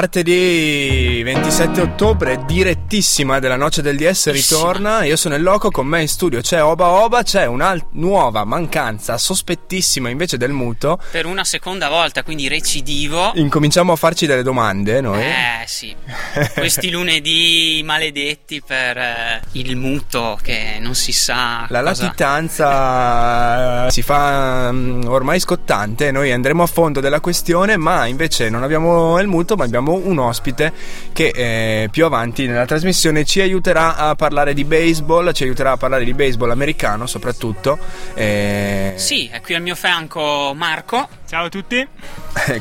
Martedì 27 ottobre, direttissima della noce del DS ritorna. Io sono il loco, con me in studio c'è Oba Oba, c'è una nuova mancanza sospettissima invece del muto. Per una seconda volta, quindi recidivo. Incominciamo a farci delle domande noi. Eh sì, questi lunedì maledetti per eh, il muto che non si sa. La cosa... latitanza eh, si fa um, ormai scottante, noi andremo a fondo della questione, ma invece non abbiamo il muto, ma abbiamo un ospite che eh, più avanti nella trasmissione ci aiuterà a parlare di baseball, ci aiuterà a parlare di baseball americano soprattutto. Eh... Sì, è qui al mio fianco Marco. Ciao a tutti.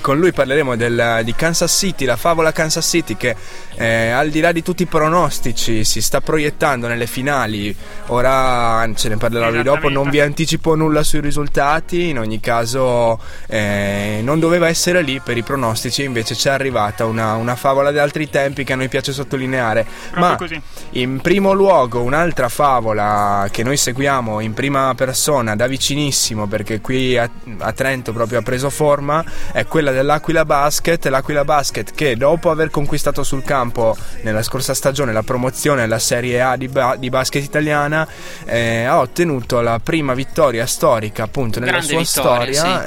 Con lui parleremo del, di Kansas City, la favola Kansas City che eh, al di là di tutti i pronostici si sta proiettando nelle finali. Ora ce ne parlerò di dopo, non vi anticipo nulla sui risultati, in ogni caso eh, non doveva essere lì per i pronostici, invece ci è arrivata una, una favola di altri tempi che a noi piace sottolineare. Proprio Ma così. in primo luogo un'altra favola che noi seguiamo in prima persona da vicinissimo perché qui a, a Trento proprio ha preso forma è quella dell'Aquila Basket, l'Aquila Basket che dopo aver conquistato sul campo nella scorsa stagione la promozione alla Serie A di, ba- di basket italiana eh, ha ottenuto la prima vittoria storica appunto nella Grande sua vittoria, storia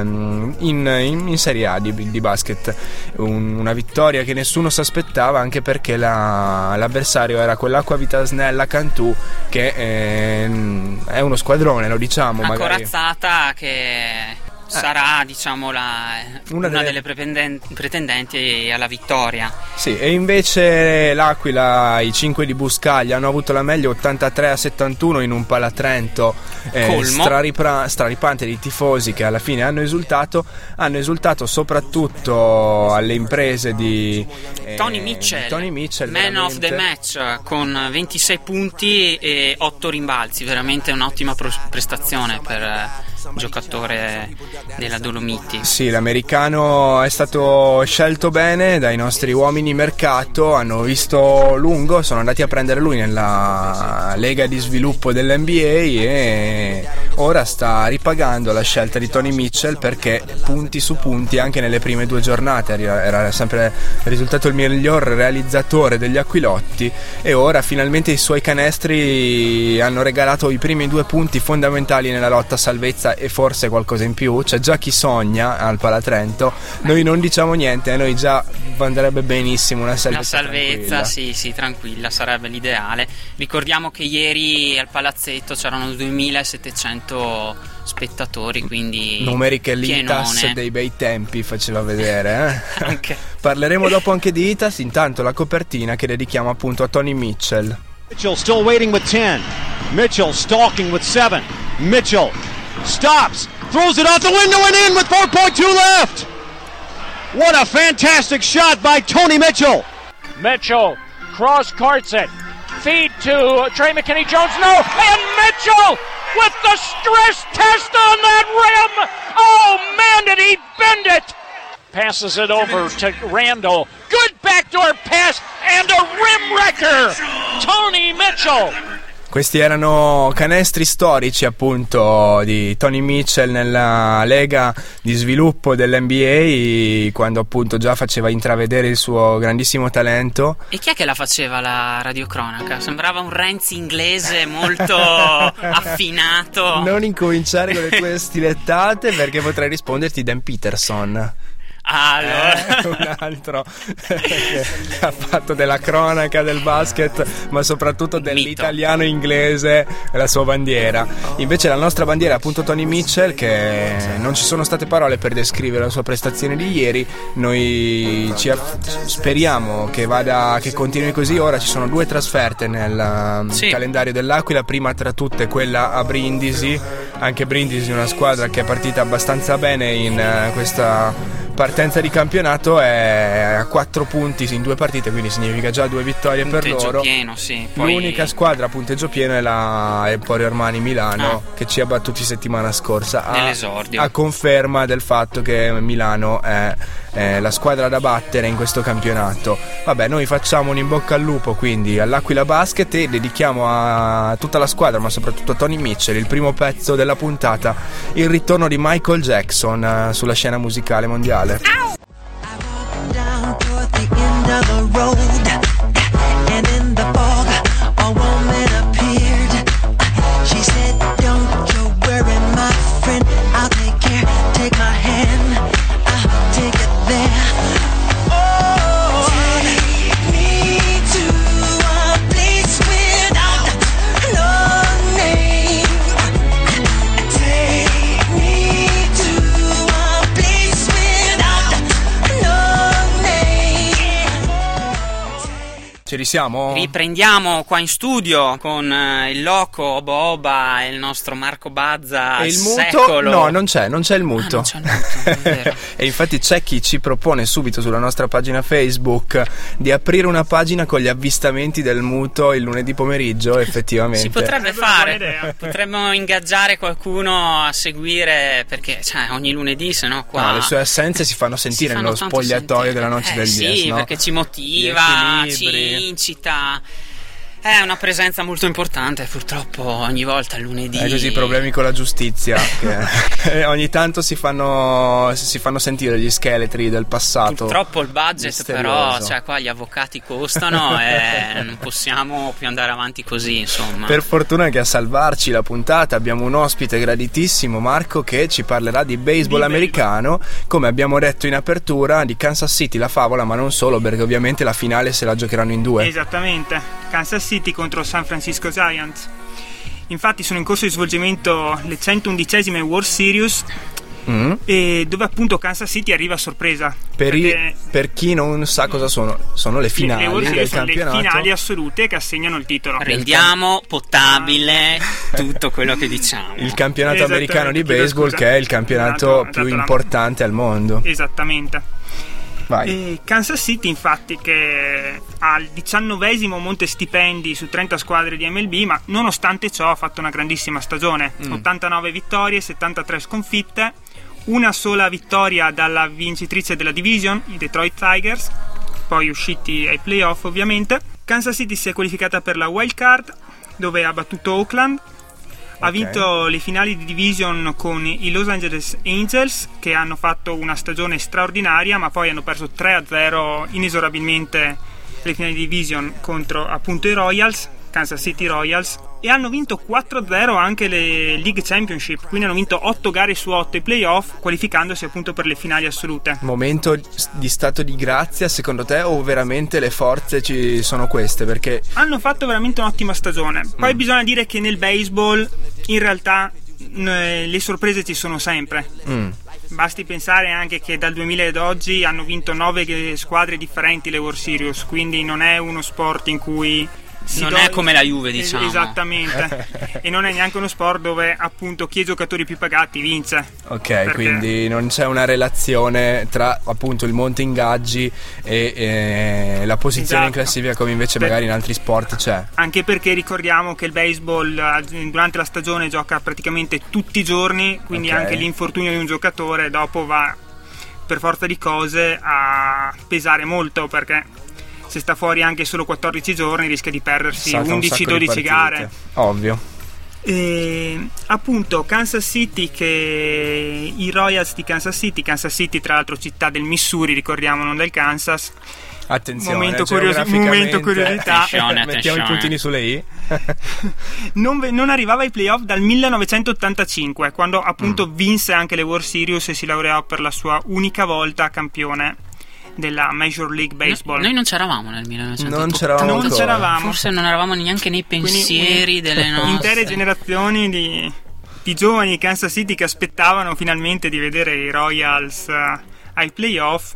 ehm, in, in- in Serie A di, di basket. Un- una vittoria che nessuno si aspettava anche perché la- l'avversario era quell'Acqua Vita Snella Cantù che ehm, è uno squadrone lo diciamo Una magari. corazzata che sarà, diciamo, la, Una una, delle- delle pretenden- pretendenti alla vittoria. Sì, e invece l'Aquila, i 5 di Buscaglia hanno avuto la meglio 83 a 71 in un Palatrento eh, straripra- straripante di tifosi che alla fine hanno esultato, hanno esultato soprattutto alle imprese di eh, Tony Mitchell, Tony Mitchell man of the veramente. match con 26 punti e 8 rimbalzi, veramente un'ottima pro- prestazione per giocatore della Dolomiti. Sì, l'americano è stato scelto bene dai nostri uomini mercato, hanno visto lungo, sono andati a prendere lui nella lega di sviluppo dell'NBA e ora sta ripagando la scelta di Tony Mitchell perché punti su punti anche nelle prime due giornate era- sempre risultato il miglior realizzatore degli Aquilotti e ora finalmente i suoi canestri hanno regalato i primi due punti fondamentali nella lotta a e forse qualcosa in più. C'è già chi sogna al Palatrento. Noi non diciamo niente, a noi già andrebbe benissimo una salvezza. La salvezza, tranquilla. sì, sì, tranquilla, sarebbe l'ideale. Ricordiamo che ieri al palazzetto c'erano 2700 spettatori, quindi Numeri che l'Itas dei bei tempi faceva vedere. Eh? Parleremo dopo anche di Itas, intanto la copertina che dedichiamo appunto a Tony Mitchell. Mitchell still waiting with 10. Mitchell stalking with 7. Mitchell stops, throws it out the window and in with 4.2 left. What a fantastic shot by Tony Mitchell. Mitchell cross carts it. Feed to Trey McKinney Jones. No. And Mitchell with the stress test on that rim. Oh, man, did he bend it. Passes it over to Randall. Good backdoor pass and a rim wrecker. Tony Mitchell. Questi erano canestri storici appunto di Tony Mitchell nella lega di sviluppo dell'NBA quando appunto già faceva intravedere il suo grandissimo talento. E chi è che la faceva la radiocronaca? Sembrava un Renzi inglese molto affinato. Non incominciare con le tue stilettate perché potrei risponderti Dan Peterson. Ah, allora. Eh, un altro che ha fatto della cronaca del basket, ma soprattutto dell'italiano inglese la sua bandiera. Invece la nostra bandiera è appunto Tony Mitchell, che non ci sono state parole per descrivere la sua prestazione di ieri. Noi ci aff- speriamo che vada, che continui così. Ora ci sono due trasferte nel um, Sì. calendario dell'Aquila, prima tra tutte quella a Brindisi. Anche Brindisi una squadra che è partita abbastanza bene in eh, questa partenza di campionato è a 4 punti in due partite, quindi significa già due vittorie per Punteggio loro. pieno, sì. Poi- L'unica squadra a punteggio pieno è la Emporio Armani Milano che ci ha battuti settimana scorsa. A, a conferma del fatto che Milano è, è la squadra da battere in questo campionato. Vabbè, noi facciamo un in bocca al lupo quindi all'Aquila Basket e dedichiamo a tutta la squadra, ma soprattutto a Tony Mitchell, il primo pezzo della puntata, il ritorno di Michael Jackson eh, sulla scena musicale mondiale. down Ci risiamo? Riprendiamo qua in studio con eh, il loco Oba Oba e il nostro Marco Bazza. E il muto? secolo. No, non c'è, non c'è il muto. Ah, non c'è il muto, e infatti c'è chi ci propone subito sulla nostra pagina Facebook di aprire una pagina con gli avvistamenti del muto il lunedì pomeriggio, effettivamente. Si potrebbe fare, potremmo ingaggiare qualcuno a seguire perché cioè, ogni lunedì, se no qua. No, le sue assenze si fanno sentire si fanno nello spogliatoio sentire. della noce Eh, del Sì, Dies, no? perché ci motiva, Gli equilibri. ci incita. È una presenza molto importante, purtroppo ogni volta il lunedì. Hai così problemi con la giustizia che eh, ogni tanto si fanno, si fanno sentire gli scheletri del passato. Purtroppo il budget però, misterioso. cioè qua gli avvocati costano e non possiamo più andare avanti così, insomma. Per fortuna che a salvarci la puntata abbiamo un ospite graditissimo, Marco, che ci parlerà di baseball Di americano, come abbiamo detto in apertura, di Kansas City, la favola, ma non solo, perché ovviamente la finale se la giocheranno in due. Esattamente, Kansas City contro San Francisco Giants. Infatti sono in corso di svolgimento le 111esime World Series Mm. e dove appunto Kansas City arriva a sorpresa. Per, i- per chi non sa cosa sono, sono le finali le del sono le campionato. finali assolute che assegnano il titolo. Rendiamo potabile tutto quello che diciamo. Il campionato americano di baseball scusa. che è il campionato Esatto, più esatto, importante al mondo. Esattamente. Vai. Kansas City infatti che ha il diciannovesimo monte stipendi su 30 squadre di MLB ma nonostante ciò ha fatto una grandissima stagione. 89 vittorie, 73 sconfitte una sola vittoria dalla vincitrice della division, i Detroit Tigers poi usciti ai playoff ovviamente. Kansas City si è qualificata per la wild card dove ha battuto Oakland ha vinto le finali di division con i Los Angeles Angels che hanno fatto una stagione straordinaria ma poi hanno perso 3-0 inesorabilmente le finali di division contro appunto i Royals, Kansas City Royals e hanno vinto 4-0 anche le League Championship, quindi hanno vinto 8 gare su 8 i playoff qualificandosi appunto per le finali assolute. Momento di stato di grazia secondo te o veramente le forze ci sono queste? Perché hanno fatto veramente un'ottima stagione. Poi Mm. bisogna dire che nel baseball in realtà le sorprese ci sono sempre. mm, Basti pensare anche che dal 2000 ad oggi hanno vinto nove squadre differenti le World Series, quindi non è uno sport in cui si Non do- è come la Juve, diciamo. Esattamente. e non è neanche uno sport dove appunto chi è i giocatori più pagati vince. ok, quindi non c'è una relazione tra appunto il monte ingaggi e eh, la posizione in Esatto. classifica come invece Per- magari in altri sport c'è. Anche perché ricordiamo che il baseball eh, durante la stagione gioca praticamente tutti i giorni, quindi Ok. anche l'infortunio di un giocatore dopo va per forza di cose a pesare molto perché se sta fuori anche solo 14 giorni rischia di perdersi Salta un sacco di 11-12 partite. gare. Ovvio. E, appunto Kansas City che i Royals di Kansas City, Kansas City tra l'altro città del Missouri, ricordiamo non del Kansas, Attenzione, Momento curiosi- momento curiosità. Attenzione, Mettiamo i attenzione. puntini sulle i. non, ve- non arrivava ai playoff dal 1985, quando appunto Mm. vinse anche le World Series e si laureò per la sua unica volta campione della Major League Baseball. Noi non c'eravamo nel 1980. Non c'eravamo Non ancora. c'eravamo. Forse non eravamo neanche nei Quindi pensieri un- delle nostre. Intere generazioni di, di giovani di Kansas City che aspettavano finalmente di vedere i Royals eh, ai playoff.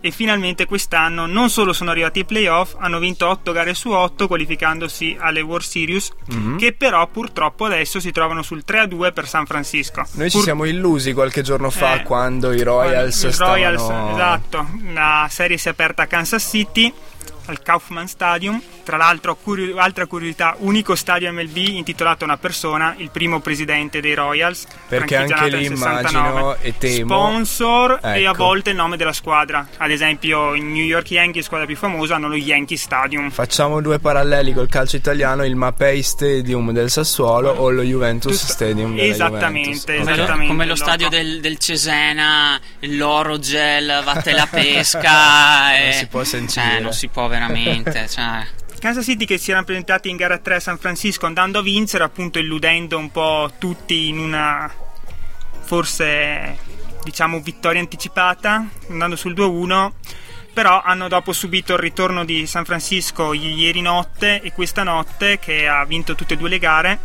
E finalmente quest'anno non solo sono arrivati ai playoff, hanno vinto 8 gare su 8 qualificandosi alle World Series, Mhm. che però purtroppo adesso si trovano sul 3-2 per San Francisco. Noi ci Pur- siamo illusi qualche giorno fa Eh, quando i Royals i stavano... Royals, esatto. La serie si è aperta a Kansas City al Kaufman Stadium. Tra l'altro, curio- altra curiosità, unico stadio MLB intitolato a una persona, il primo presidente dei Royals. Perché anche lì nel 69. immagino e temo- Sponsor e a Ecco. volte il nome della squadra. Ad esempio, i New York Yankees, squadra più famosa, hanno lo Yankee Stadium. Facciamo due paralleli col calcio italiano, il Mapei Stadium del Sassuolo o lo Juventus Giusto. Stadium della Esattamente, Juventus. Come esattamente, come lo stadio del, del Cesena, l'Orogel, vatte la pesca. Non e- si può sentire. Eh, non si può veramente. cioè. Kansas City che si erano presentati in gara 3 a San Francisco andando a vincere, appunto illudendo un po' tutti in una forse diciamo vittoria anticipata, andando sul 2-1. Però hanno dopo subito il ritorno di San Francisco i- ieri notte e questa notte che ha vinto tutte e due le gare,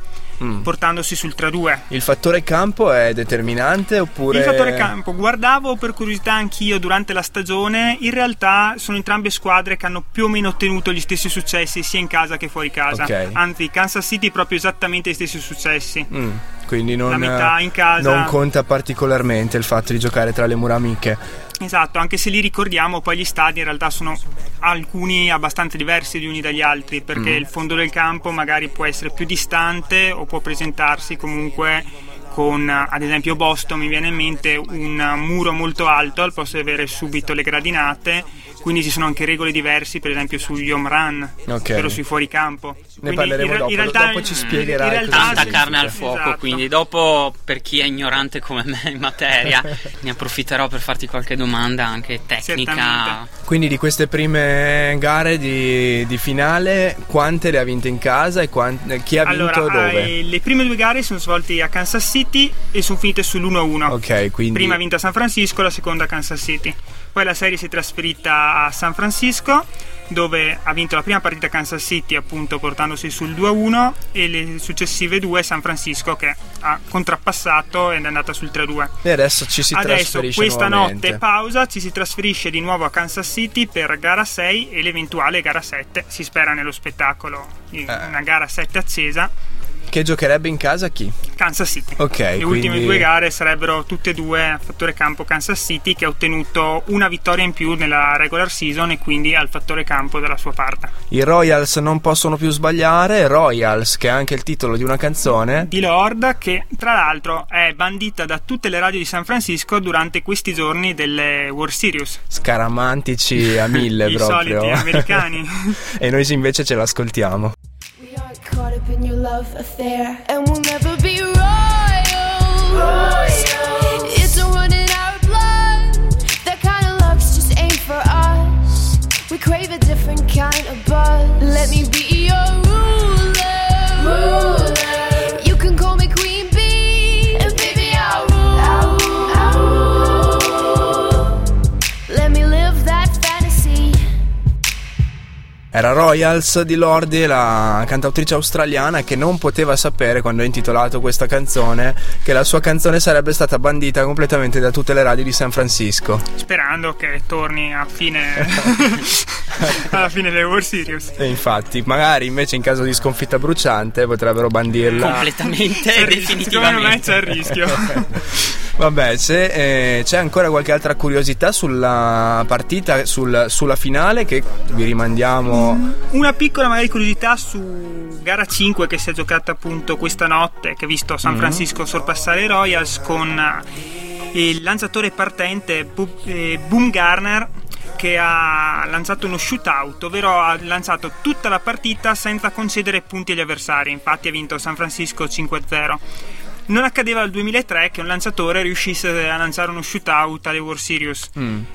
Mm. portandosi sul 3-2. Il fattore campo è determinante oppure... Il fattore campo, guardavo per curiosità anch'io durante la stagione, in realtà sono entrambe squadre che hanno più o meno ottenuto gli stessi successi sia in casa che fuori casa. Ok. Anzi, Kansas City proprio esattamente gli stessi successi. Mm, quindi non, non conta particolarmente il fatto di giocare tra le mura amiche. Esatto, anche se li ricordiamo, poi gli stadi in realtà sono alcuni abbastanza diversi gli uni dagli altri, perché Mm. il fondo del campo magari può essere più distante o può presentarsi comunque con, ad esempio Boston mi viene in mente un muro molto alto al posto di avere subito le gradinate, quindi ci sono anche regole diverse, per esempio sugli home run, Ok. ovvero sui fuoricampo. Ne Quindi parleremo in dopo, in realtà- dopo ci spiegherai in realtà- Tanta carne al fuoco, esatto. quindi dopo per chi è ignorante come me in materia ne approfitterò per farti qualche domanda anche tecnica. Quindi di queste prime gare di, di finale, quante le ha vinte in casa e quan- chi ha vinto Allora, dove? eh, le prime due gare sono svolte a Kansas City e sono finite sull'1-1. Ok, quindi... Prima ha vinto a San Francisco, la seconda a Kansas City. Poi la serie si è trasferita a San Francisco, dove ha vinto la prima partita Kansas City, appunto portandosi sul 2-1, e le successive due San Francisco che ha contrappassato ed è andata sul 3-2. E adesso ci si Adesso trasferisce questa nuovamente. notte pausa, ci si trasferisce di nuovo a Kansas City per gara 6 e l'eventuale gara 7. Si spera nello spettacolo Eh. una gara 7 accesa. Che giocherebbe in casa chi? Kansas City. Ok, Le quindi- ultime due gare sarebbero tutte e due a fattore campo Kansas City che ha ottenuto una vittoria in più nella regular season e quindi ha il fattore campo dalla sua parte. I Royals non possono più sbagliare, Royals che è anche il titolo di una canzone. Di Lord che tra l'altro è bandita da tutte le radio di San Francisco durante questi giorni delle World Series. Scaramantici a mille I proprio. soliti americani. e noi invece ce l'ascoltiamo. We aren't caught up in your love affair, and we'll never be royals. It's a run in our blood. That kind of luck's just ain't for us. We crave a different kind of buzz. Let me be your ruler. You Era Royals di Lordi, la cantautrice australiana che non poteva sapere quando ha intitolato questa canzone che la sua canzone sarebbe stata bandita completamente da tutte le radio di San Francisco. Sperando che torni a fine alla fine delle World Series. E infatti, magari invece in caso di sconfitta bruciante potrebbero bandirla. Completamente e rischio, Secondo me definitivamente. c'è il rischio. Vabbè, se eh, c'è ancora qualche altra curiosità sulla partita, sul- sulla finale che vi rimandiamo. Una piccola magari curiosità su gara 5 che si è giocata appunto questa notte, che ha visto San Francisco sorpassare i Royals con eh, il lanciatore partente eh, Boom Garner che ha lanciato uno shootout, ovvero ha lanciato tutta la partita senza concedere punti agli avversari, infatti ha vinto San Francisco 5-0. Non accadeva dal 2003 che un lanciatore riuscisse a lanciare uno shootout alle World Series.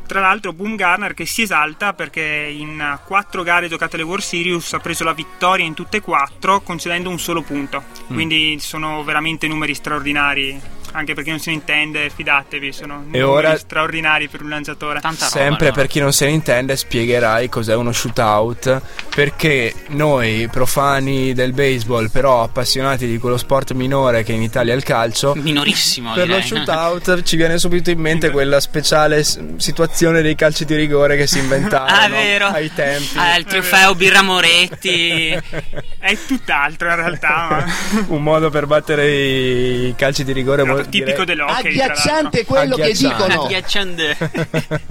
Tra l'altro Boom Garner che si esalta perché in quattro gare giocate alle World Series ha preso la vittoria in tutte e quattro concedendo un solo punto. Quindi sono veramente numeri straordinari anche perché non se ne intende, fidatevi, sono E numeri ora- straordinari per un lanciatore. Tanta roba. Sempre allora. per chi non se ne intende spiegherai cos'è uno shootout perché noi profani del baseball però appassionati di quello sport minore che in Italia è il calcio Minorissimo, per lo direi. shootout ci viene subito in mente quella speciale situazione dei calci di rigore che si inventavano Ah, ai tempi Ah, il trofeo Birra Moretti. È tutt'altro in realtà, ma un modo per battere i calci di rigore vuol tipico dell'hockey. Agghiacciante quello che Agghiacciante. dicono. Ghiacciande.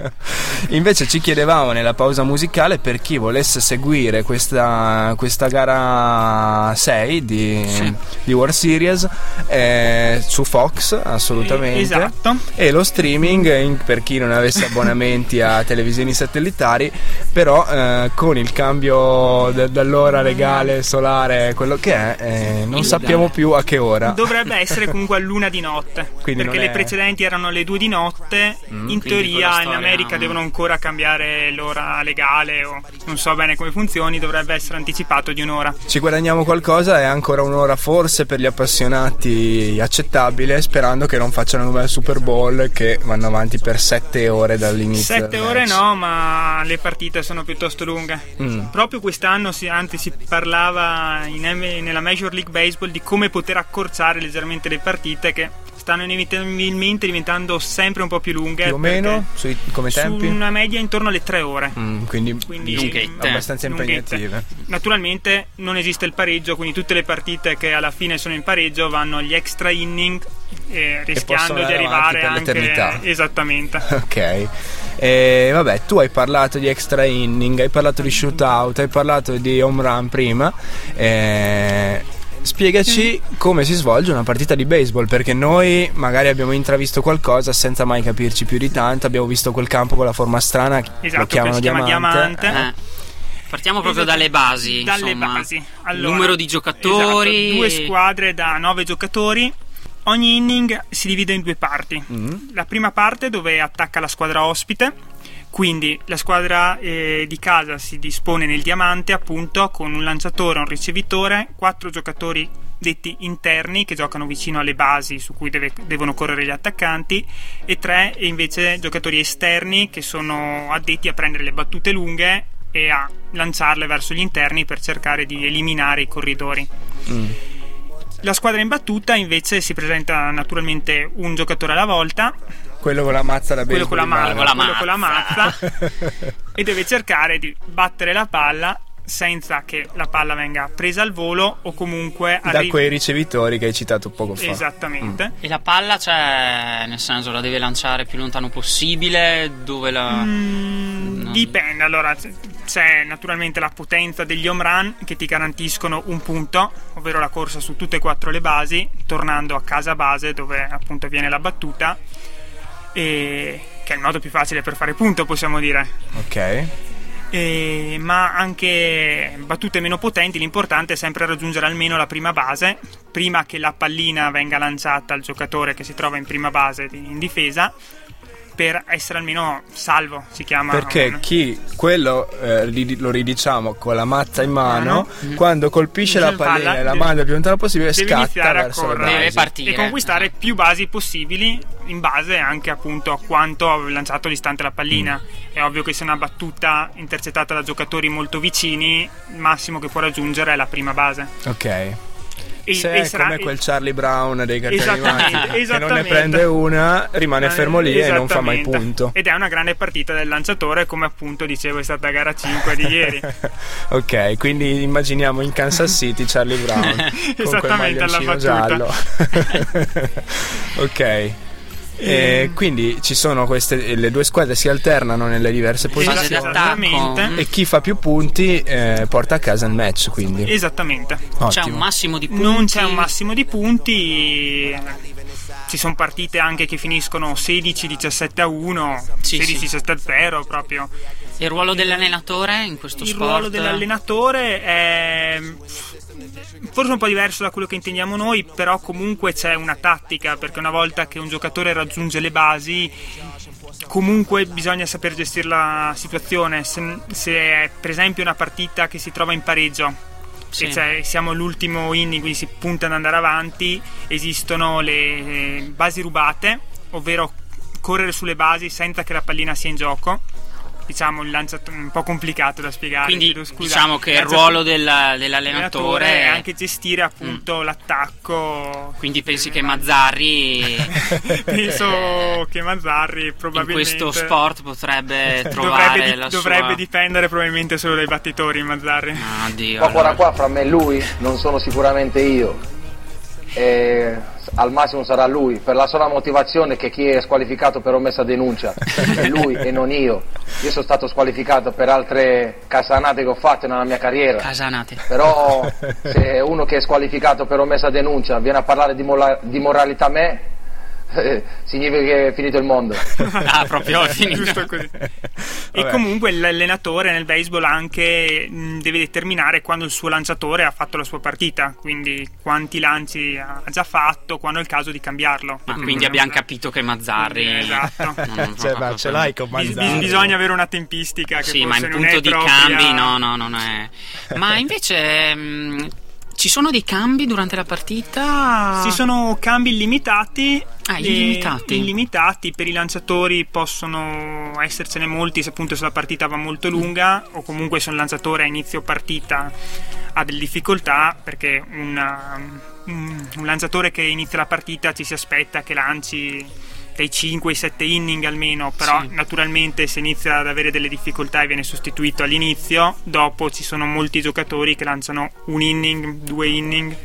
Invece ci chiedevamo nella pausa musicale per chi volesse seguire questa, questa gara 6 di, di World Series eh, su Fox assolutamente. Esatto. E lo streaming in- per chi non avesse abbonamenti a televisioni satellitari, però eh, con il cambio de- dell'ora legale solare, quello che è, eh, non sappiamo più a che ora. Dovrebbe essere comunque a luna di notte. Quindi perché non le è- precedenti erano le due di notte. in Quindi teoria quella in storia, America mm. devono ancora cambiare l'ora legale o non so bene come funzioni, dovrebbe essere anticipato di un'ora. Ci guadagniamo qualcosa, è ancora un'ora forse per gli appassionati accettabile, sperando che non facciano come al Super Bowl che vanno avanti per 7 ore dall'inizio. Sette del ore match. no, ma le partite sono piuttosto lunghe. Mm. Proprio quest'anno, si, anzi, si parlava in nella Major League Baseball di come poter accorciare leggermente le partite che stanno inevitabilmente diventando sempre un po' più lunghe. Più o meno, sui- come Su tempi? una media intorno alle tre ore. Mm, quindi, Quindi Lunghette. abbastanza lunghette. impegnative. Naturalmente non esiste il pareggio, quindi tutte le partite che alla fine sono in pareggio vanno agli extra inning, eh, rischiando di arrivare per anche l'eternità. esattamente. Ok, e vabbè, tu hai parlato di extra inning, hai parlato di shootout, hai parlato di home run prima. eh, spiegaci come si svolge una partita di baseball, perché noi magari abbiamo intravisto qualcosa senza mai capirci più di tanto. Abbiamo visto quel campo con la forma strana, Esatto, lo che chiamano si chiama diamante. diamante. Eh. Partiamo proprio Esatto. dalle basi. Dalle insomma. basi. Allora, Numero di giocatori. esatto, due squadre da nove giocatori. Ogni inning si divide in due parti. Mm. La prima parte dove attacca la squadra ospite, quindi la squadra eh, di casa si dispone nel diamante appunto con un lanciatore, un ricevitore, quattro giocatori detti interni che giocano vicino alle basi su cui deve- devono correre gli attaccanti e tre invece giocatori esterni che sono addetti a prendere le battute lunghe e a lanciarle verso gli interni per cercare di eliminare i corridori. La squadra in battuta invece si presenta naturalmente un giocatore alla volta, Quello con la mazza da quello baseball con la, ma- mano. quello con la mazza, e deve cercare di battere la palla senza che la palla venga presa al volo o comunque da arrivi- quei ricevitori che hai citato poco fa. Esattamente. E la palla, cioè, nel senso, la deve lanciare più lontano possibile? Dove la. Mm, Non- Dipende, allora c- c'è naturalmente la potenza degli home run che ti garantiscono un punto, ovvero la corsa su tutte e quattro le basi, tornando a casa base dove appunto viene la battuta, e che è il modo più facile per fare punto, possiamo dire. Ok. E- ma anche battute meno potenti, l'importante è sempre raggiungere almeno la prima base prima che la pallina venga lanciata al giocatore che si trova in prima base in difesa per essere almeno salvo, si chiama. Perché un- chi quello eh, lo ridiciamo con la mazza in mano, Mano. quando colpisce la Dice il pallina palla, e la deve- manda il più lontano possibile, deve scatta iniziare a verso correre Deve basi. partire. e conquistare più basi possibili in base anche appunto a quanto ha lanciato distante la pallina. Mm. È ovvio che se una battuta intercettata da giocatori molto vicini, il massimo che può raggiungere è la prima base. Ok. E, Se è sarà- come quel Charlie Brown dei cartoni animati che non ne prende una, rimane fermo lì e non fa mai punto. Ed è una grande partita del lanciatore, come appunto dicevo è stata gara 5 di ieri. ok, quindi immaginiamo in Kansas City Charlie Brown con quel Esattamente, alla battuta. giallo. ok. E quindi ci sono queste le due squadre si alternano nelle diverse posizioni. Esattamente. E chi fa più punti eh, porta a casa il match, quindi Esattamente. C'è ottimo. un massimo di punti. Non c'è un massimo di punti. Ci sono partite anche che finiscono 16-17 a 1, Sì, 16-17 a 0 proprio. Il ruolo dell'allenatore in questo Il sport? ruolo dell'allenatore è forse un po' diverso da quello che intendiamo noi, però comunque c'è una tattica, perché una volta che un giocatore raggiunge le basi, comunque bisogna saper gestire la situazione. Se, se è per esempio una partita che si trova in pareggio Sì. cioè, siamo all'ultimo inning, quindi si punta ad andare avanti, esistono le eh, basi rubate, ovvero correre sulle basi senza che la pallina sia in gioco. Diciamo il lanciatore un po' complicato da spiegare. Quindi chiedo scusa. diciamo che il ruolo della- dell'allenatore è anche gestire appunto l'attacco. Quindi pensi che Mazzarri Penso che Mazzarri in probabilmente questo sport potrebbe trovare dovrebbe, di- dovrebbe sua... dipendere probabilmente solo dai battitori Mazzarri. Ah, Dio, guarda allora. qua, fra me e lui non sono sicuramente io. E al massimo sarà lui, per la sola motivazione che chi è squalificato per omessa denuncia è lui e non io. Io sono stato squalificato per altre casanate che ho fatto nella mia carriera. Casanate. Però se uno che è squalificato per omessa denuncia viene a parlare di, mola- di moralità a me, eh, significa che è finito il mondo. Ah, proprio è finito. E comunque l'allenatore nel baseball anche mh, deve determinare quando il suo lanciatore ha fatto la sua partita, quindi quanti lanci ha già fatto, quando è il caso di cambiarlo. Ma quindi abbiamo capito che Mazzarri... Esatto. Non- non- Cioè, ma ce l'hai con Bis- bis- Mazzarri? bisogna avere una tempistica che Sì, ma in non punto di propria. cambi no, no, non è... Ma invece... mh, ci sono dei cambi durante la partita? Ci sono cambi illimitati. Ah, illimitati? illimitati. Per i lanciatori possono essercene molti se appunto se la partita va molto lunga o comunque se un lanciatore a inizio partita ha delle difficoltà perché una- un, un lanciatore che inizia la partita ci si aspetta che lanci dai 5 ai 7 inning almeno, però Sì. naturalmente se inizia ad avere delle difficoltà e viene sostituito all'inizio, dopo ci sono molti giocatori che lanciano un inning, due inning,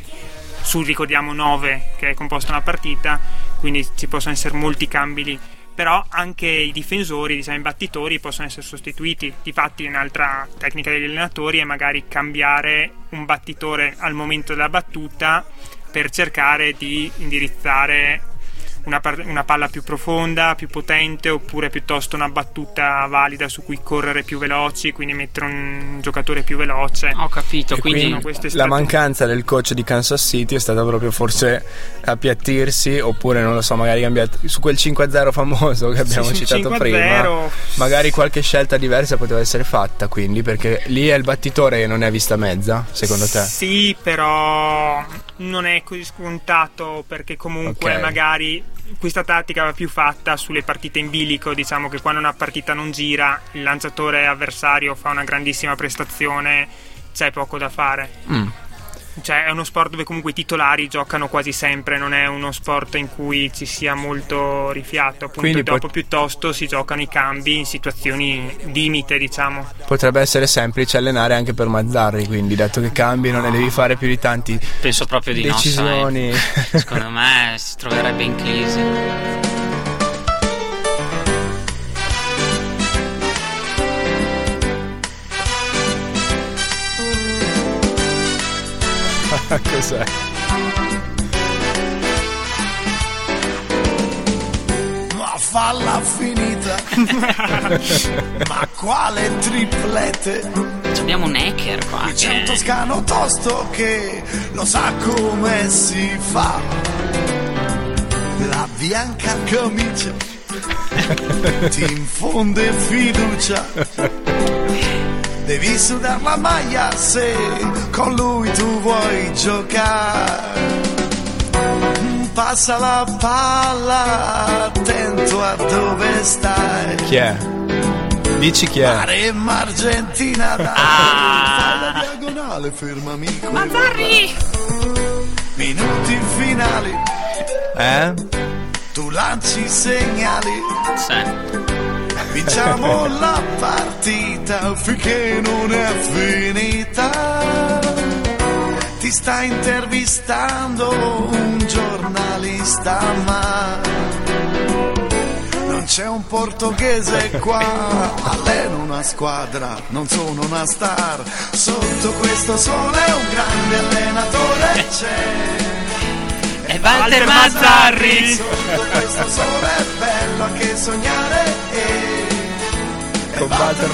su ricordiamo 9 che è composta una partita, quindi ci possono essere molti cambi lì. Però anche i difensori, diciamo i battitori possono essere sostituiti. Difatti un'altra tecnica degli allenatori è magari cambiare un battitore al momento della battuta per cercare di indirizzare una, par- una palla più profonda, più potente, oppure piuttosto una battuta valida su cui correre più veloci, quindi mettere un giocatore più veloce. Ho capito, E quindi... quindi queste la strategie. mancanza del coach di Kansas City è stata proprio forse appiattirsi oppure non lo so magari cambiare su quel 5-0 famoso che abbiamo sul citato 5-0. prima magari qualche scelta diversa poteva essere fatta quindi perché lì è il battitore che non è vista mezza secondo te Sì, però non è così scontato perché comunque Ok. magari questa tattica va più fatta sulle partite in bilico, diciamo che quando una partita non gira, il lanciatore avversario fa una grandissima prestazione, c'è poco da fare. Mm. Cioè è uno sport dove comunque i titolari giocano quasi sempre, non è uno sport in cui ci sia molto rifiato, appunto Quindi dopo pot- piuttosto si giocano i cambi in situazioni limite, diciamo. potrebbe essere semplice allenare anche per Mazzarri quindi dato che cambi non ne devi fare più di tanti Penso proprio di no, sai. decisioni Secondo me si troverebbe in crisi. Cos'è Ma falla finita. Ma quale triplete? Abbiamo un hacker qua. C'è un che- toscano tosto che lo sa come si fa. La bianca camicia ti infonde fiducia. Devi sudare la maglia se con lui tu vuoi giocare. Passa la palla, attento a dove stai. chi è? dici chi è? Maremma Argentina da Ah. fai la diagonale, fermami. Mazzarri! Minuti finali, eh? tu lanci segnali, Sì. Vinciamo la partita finché non è finita. Ti sta intervistando un giornalista, ma non c'è un portoghese qua. Alleno una squadra, non sono una star. Sotto questo sole un grande allenatore c'è. È Walter Mazzarri! Sotto questo sole è bello anche sognare. E con Walter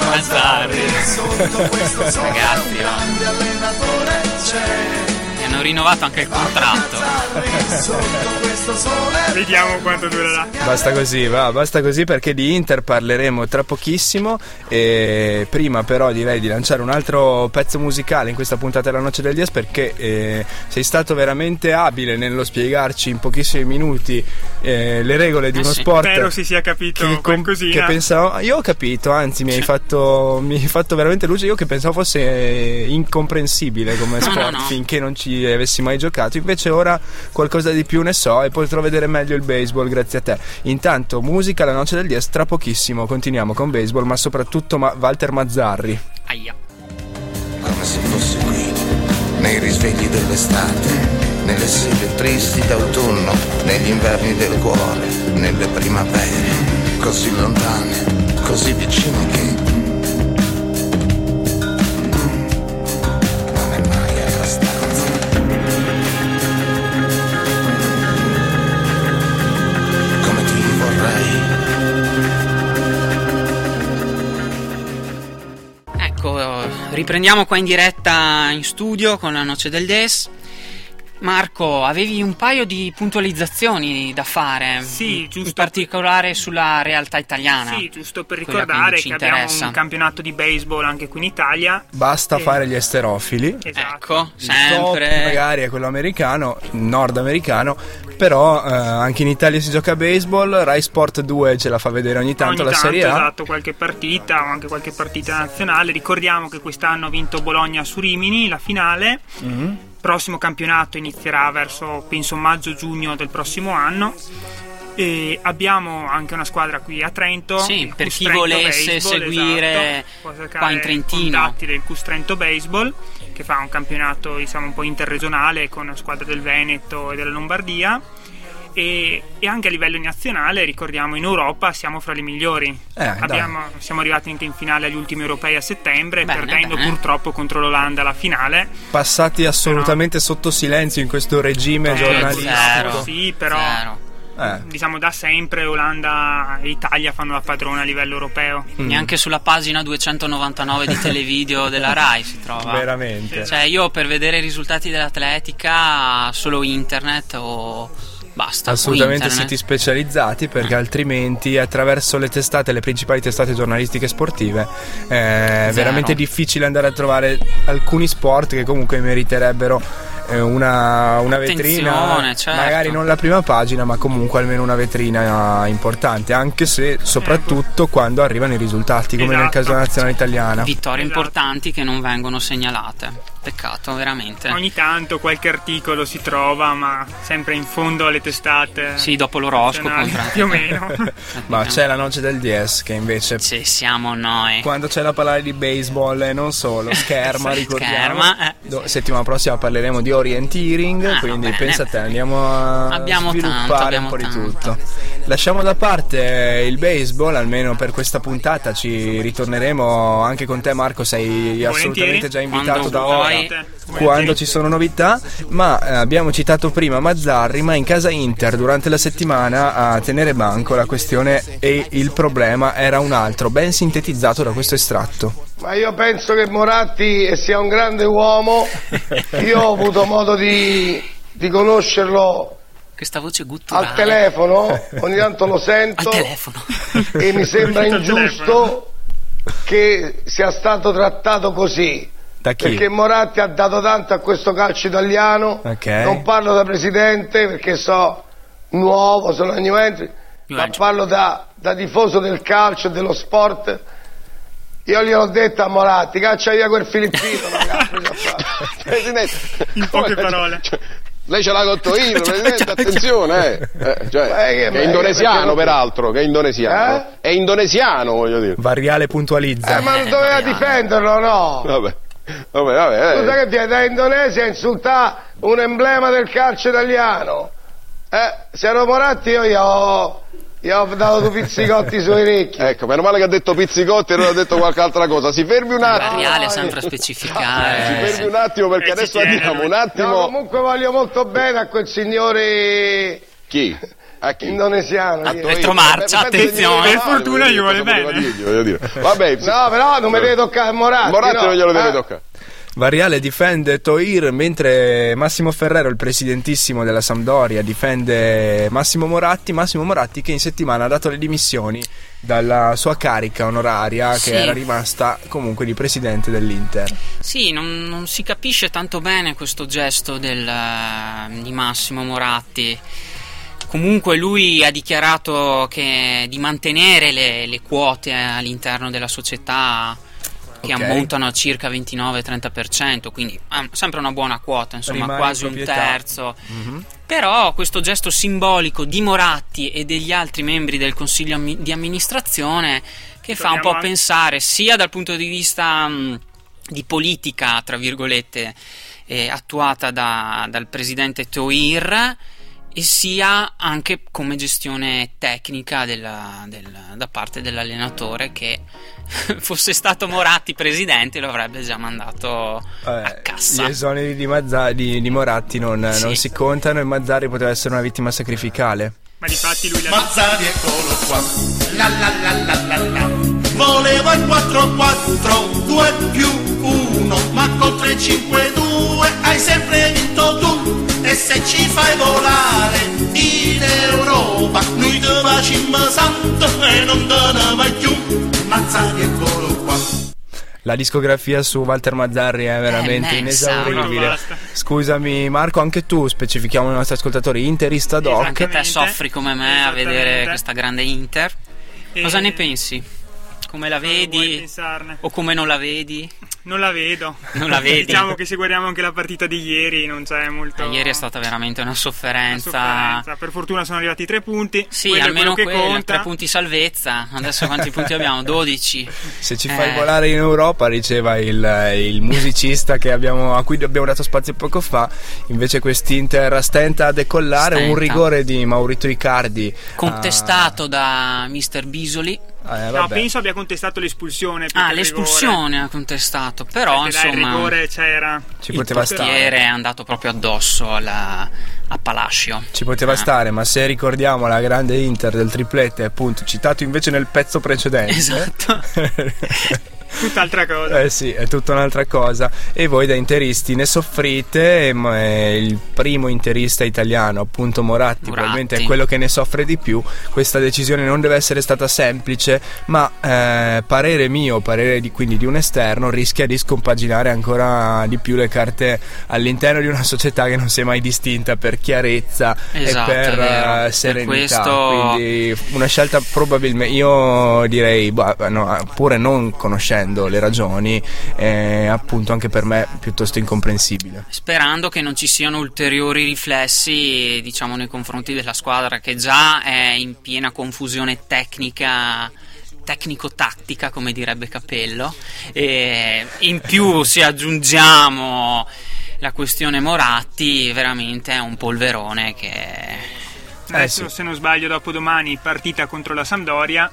questo sole Ragazzi, grande allenatore c'è. Hanno rinnovato anche il contratto. Vediamo quanto durerà. Basta così, va, basta così perché di Inter parleremo tra pochissimo e prima però direi di lanciare un altro pezzo musicale in questa puntata della Noce del Dies perché eh, sei stato veramente abile nello spiegarci in pochissimi minuti eh, le regole di Eh uno sì. sport. Spero si sia capito che, com- che pensavo, io ho capito, anzi mi hai, fatto, mi hai fatto veramente luce, io che pensavo fosse eh, incomprensibile come No, no, sport no. finché non ci avessi mai giocato, invece ora qualcosa di più ne so e potrò vedere meglio il baseball grazie a te. Intanto musica, la noce del 10, tra pochissimo continuiamo con baseball ma soprattutto ma- Walter Mazzarri. Aia. come se fossi qui, nei risvegli dell'estate, nelle sere tristi d'autunno, negli inverni del cuore, nelle primavere, così lontane, così vicine che riprendiamo qua in diretta in studio con la Noce del Des. Marco, avevi un paio di puntualizzazioni da fare, Sì, in- giusto. in particolare sulla realtà italiana. Sì, giusto per ricordare ci che abbiamo un campionato di baseball anche qui in Italia. Basta Eh, fare gli esterofili. Esatto. Ecco, Il top sempre. magari è quello americano, nordamericano, però eh, anche in Italia si gioca a baseball, Rai Sport 2 ce la fa vedere ogni tanto Ogni la Serie A. esatto, qualche partita o anche qualche partita nazionale. Ricordiamo che quest'anno ha vinto Bologna su Rimini, la finale. Mhm. Prossimo campionato inizierà verso penso maggio-giugno del prossimo anno. E abbiamo anche una squadra qui a Trento. Sì, per chi Trento volesse Baseball, seguire esatto. Può cercare qua in Trentino. contatti del Cus Trento Baseball che fa un campionato diciamo un po' interregionale con squadre del Veneto e della Lombardia. E, e anche a livello nazionale, ricordiamo, in Europa siamo fra le migliori. Eh. Abbiamo- siamo arrivati anche in finale agli ultimi europei a settembre, Bene, perdendo bene. purtroppo contro l'Olanda la finale. Passati assolutamente sotto silenzio in questo regime Eh, giornalistico. zero. Sì, però Zero. Eh. diciamo da sempre Olanda e Italia fanno la padrona a livello europeo. Mm. Neanche sulla pagina 299 di televideo della Rai si trova. Veramente. Cioè, io per vedere i risultati dell'atletica solo internet o basta. Assolutamente siti specializzati perché altrimenti attraverso le testate, le principali testate giornalistiche sportive è veramente difficile andare a trovare alcuni sport che comunque meriterebbero eh, una, una vetrina, certo. magari non la prima pagina ma comunque almeno una vetrina importante anche se soprattutto quando arrivano i risultati come nel Esatto. caso della nazionale italiana. Vittorie Esatto. importanti che non vengono segnalate. Peccato, veramente. Ogni tanto qualche articolo si trova, ma sempre in fondo alle testate. Sì, dopo l'oroscopo. più o meno. Ma c'è la noce del DS che invece Ci siamo noi. quando c'è da parlare di baseball e non solo, scherma, ricordiamo. Scherma, eh. Do- settimana prossima parleremo di orienteering, Ah, quindi bene. pensa a te, andiamo a Abbiamo sviluppare tanto, un po' di tanto. tutto. Lasciamo da parte il baseball, almeno per questa puntata ci ritorneremo anche con te Marco, sei assolutamente già invitato Quando da vuoi. Quando ci sono novità, ma eh, abbiamo citato prima Mazzarri, ma in casa Inter durante la settimana a tenere banco la questione e il problema era un altro, ben sintetizzato da questo estratto. Ma io penso che Moratti sia un grande uomo. Io ho avuto modo di, di conoscerlo Questa voce gutturale. al telefono, ogni tanto lo Al sento telefono. e mi sembra ingiusto che sia stato trattato così. Da chi? Perché Moratti ha dato tanto a questo calcio italiano. Ok. Non parlo da presidente perché so nuovo, sono agli entri, ma parlo da, da tifoso del calcio e dello sport. Io gliel'ho detto a Moratti, caccia via quel filippino, ragazzi. Presidente, In poche parole. Cioè, lei ce l'ha cotto io, Presidente, attenzione, eh. Eh, cioè, Eh, che- che è eh, indonesiano peraltro, che è indonesiano. Eh? È indonesiano, voglio dire. Variale puntualizza. Eh, ma non doveva difenderlo, no? Vabbè, vabbè, vabbè. Scusa che viene da Indonesia a insultare un emblema del calcio italiano. Eh, se ero Moratti io gli ho, gli ho dato due pizzicotti sui orecchi. Ecco, meno male che ha detto pizzicotti e non ha detto qualche altra cosa. Si fermi un attimo. Variale sempre a Si specificare. fermi un attimo perché Eh, adesso andiamo un lui. No, attimo. comunque voglio molto bene a quel signore Chi? A chi? indonesiano. A io- Pietro Marcia, Beh, beh, attenzione. Per fortuna gli vuole bene. Vabbè. No, però non mi deve toccare a Moratti. Moratti no. non glielo deve Eh, toccare. Variale difende Toir mentre Massimo Ferrero, il presidentissimo della Sampdoria, difende Massimo Moratti. Massimo Moratti che in settimana ha dato le dimissioni dalla sua carica onoraria Sì. che era rimasta comunque di presidente dell'Inter. Sì, non, non si capisce tanto bene questo gesto del, eh, di Massimo Moratti. Comunque lui ha dichiarato che di mantenere le, le quote all'interno della società che Ok. ammontano a circa 29-30%, quindi ah, sempre una buona quota, insomma Rimane in quasi un terzo. Mhm. Però questo gesto simbolico di Moratti e degli altri membri del consiglio ammi- di amministrazione che fa un Torniamo po' anche- pensare sia dal punto di vista mh, di politica, tra virgolette, eh, attuata da- dal presidente Toir e sia anche come gestione tecnica della- del- da parte dell'allenatore che fosse stato Moratti presidente lo avrebbe già mandato a cassa. Gli esoneri di, Mazza- di- di Moratti non, Sì. non si contano e Mazzari poteva essere una vittima sacrificale. Ma difatti lui l'ha Mazzari eccolo qua La la la la la la Volevo il 4-4 2 più 1 Ma con 3-5-2 hai sempre vinto tu E se ci fai volare in Europa Noi te facciamo santo e non te ne vai più Mazzari eccolo qua La discografia su Walter Mazzarri è veramente immensa, inesauribile. Scusami Marco, anche tu, specifichiamo ai nostri ascoltatori, interista doc. Anche te soffri come me a vedere questa grande Inter. E- Cosa ne pensi? Come la vedi? O come non la vedi? Non la vedo. Non la vedi? diciamo che se guardiamo anche la partita di ieri non c'è molto. Eh, ieri è stata veramente una una sofferenza. sofferenza. Per fortuna sono arrivati i tre punti. Sì, quello almeno quello che quella, conta. tre punti salvezza. Adesso quanti punti abbiamo? 12. Se ci fai Eh. volare in Europa riceva il, il musicista che abbiamo- a cui abbiamo dato spazio poco fa, invece quest'Inter stenta a decollare, un Stenta. rigore di Maurito Icardi. Contestato da Mr. Bisoli. Eh, No, penso abbia contestato l'espulsione. Ah, l'espulsione ha contestato. Però. Perché dai, il insomma, rigore c'era. Ci il poteva stare. è andato proprio addosso alla- a Palacio. Ci poteva Ah. stare, ma se ricordiamo la grande Inter del triplete, appunto, citato invece nel pezzo precedente. Esatto. Tutt'altra cosa. Eh sì, è tutta un'altra cosa. E voi da interisti ne soffrite, ma il primo interista italiano, appunto Moratti, Moratti. probabilmente è quello che ne soffre di più. Questa decisione non deve essere stata semplice, ma eh, parere mio, parere di, quindi di un esterno, rischia di scompaginare ancora di più le carte all'interno di una società che non si è mai distinta per chiarezza Esatto, e per eh, Per serenità. questo- Quindi una scelta probabilmente, io direi, bah, no, pure non conoscendo le ragioni, è appunto anche per me piuttosto incomprensibile. Sperando che non ci siano ulteriori riflessi, diciamo, nei confronti della squadra che già è in piena confusione tecnica tecnico-tattica, come direbbe Capello, e in più se aggiungiamo la questione Moratti, veramente è un polverone che Adesso, Eh sì. se non sbaglio, dopo domani partita contro la Sampdoria.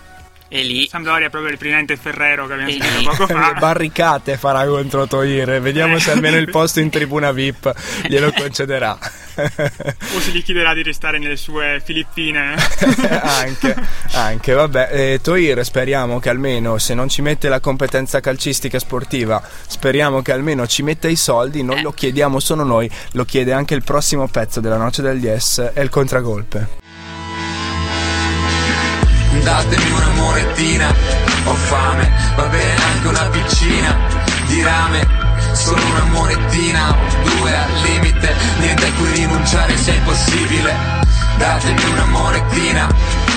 È lì. Sampdoria è proprio il presidente Ferrero che abbiamo E sentito poco fa. Barricate farà contro Toir, vediamo se almeno il posto in tribuna VIP glielo concederà. o se gli chiederà di restare nelle sue Filippine. anche, anche, vabbè. Eh, Toir speriamo che almeno se non ci mette la competenza calcistica sportiva, speriamo che almeno ci metta i soldi, non Eh. lo chiediamo solo noi, lo chiede anche il prossimo pezzo della Noce del Yes e il contragolpe. Datemi una monetina, ho fame, va bene anche una piccina di rame, solo una monetina o due al limite, niente a cui rinunciare se è possibile. Datemi una monetina,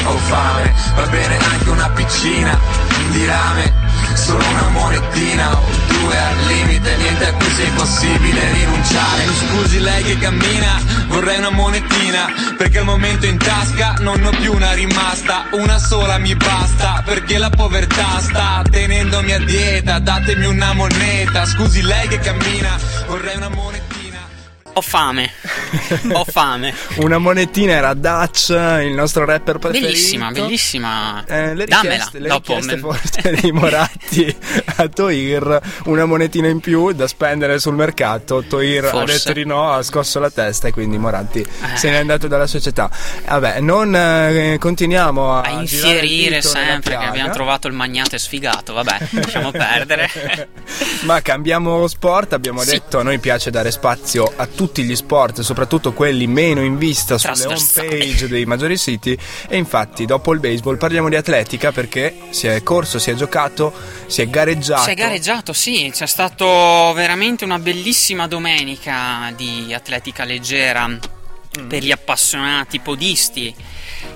ho fame, va bene anche una piccina di rame, solo una monetina o due al limite, niente a cui sia impossibile rinunciare. Scusi lei che cammina, vorrei una monetina, perché al momento in tasca non ho più una rimasta, una sola mi basta, perché la povertà sta tenendomi a dieta, datemi una moneta, scusi lei che cammina, vorrei una monetina. Ho fame, ho fame. Una monetina era Dutch, il nostro rapper preferito. Bellissima, bellissima. Eh, le Dammela, richieste, le dopo richieste forse di Moratti a Toir, una monetina in più da spendere sul mercato. Toir ha Forse. detto di no, ha scosso la testa e quindi Moratti se n'è andato dalla società. Vabbè, non eh, continuiamo a, a infierire sempre che abbiamo trovato il magnate sfigato. Vabbè, lasciamo perdere. Ma cambiamo sport, abbiamo detto a noi piace dare spazio a tutti gli sport, soprattutto quelli meno in vista sulle home page dei maggiori siti e infatti dopo il baseball parliamo di atletica perché si è corso, si è giocato, si è gareggiato. Si è gareggiato, sì, c'è stato veramente una bellissima domenica di atletica leggera per gli appassionati podisti.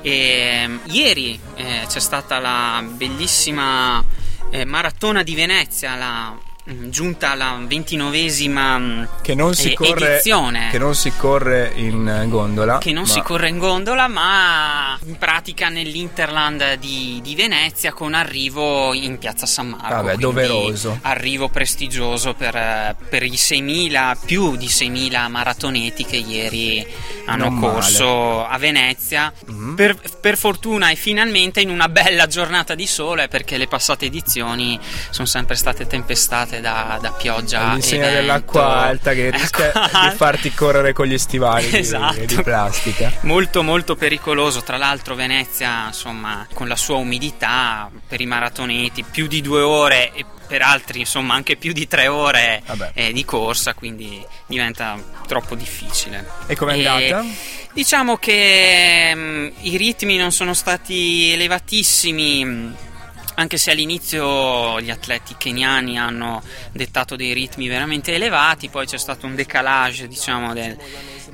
E, mm, ieri eh, c'è stata la bellissima eh, maratona di Venezia, la, mm, giunta alla ventinovesima mm, che non si eh, corre edizione. che non si corre in eh, gondola, che non ma si corre in gondola, ma in pratica nell'Interland di, di Venezia con arrivo in piazza San Marco. Vabbè, quindi doveroso. Arrivo prestigioso per, eh, per i 6.000, più di 6.000 maratoneti che ieri hanno Non corso a Venezia. Mhm. Per, per fortuna e finalmente in una bella giornata di sole, perché le passate edizioni sono sempre state tempestate da, da pioggia. All'insegna vento. dell'acqua alta che rischia Acqua di farti correre con gli stivali di- Esatto. di, plastica. Molto molto pericoloso, tra l'altro Venezia insomma con la sua umidità per i maratoneti più di due ore e per altri insomma anche più di tre ore eh, di corsa quindi diventa troppo difficile. E com'è E andata? Diciamo che mm, i ritmi non sono stati elevatissimi. Anche se all'inizio gli atleti keniani hanno dettato dei ritmi veramente elevati, poi c'è stato un decalage, diciamo, del-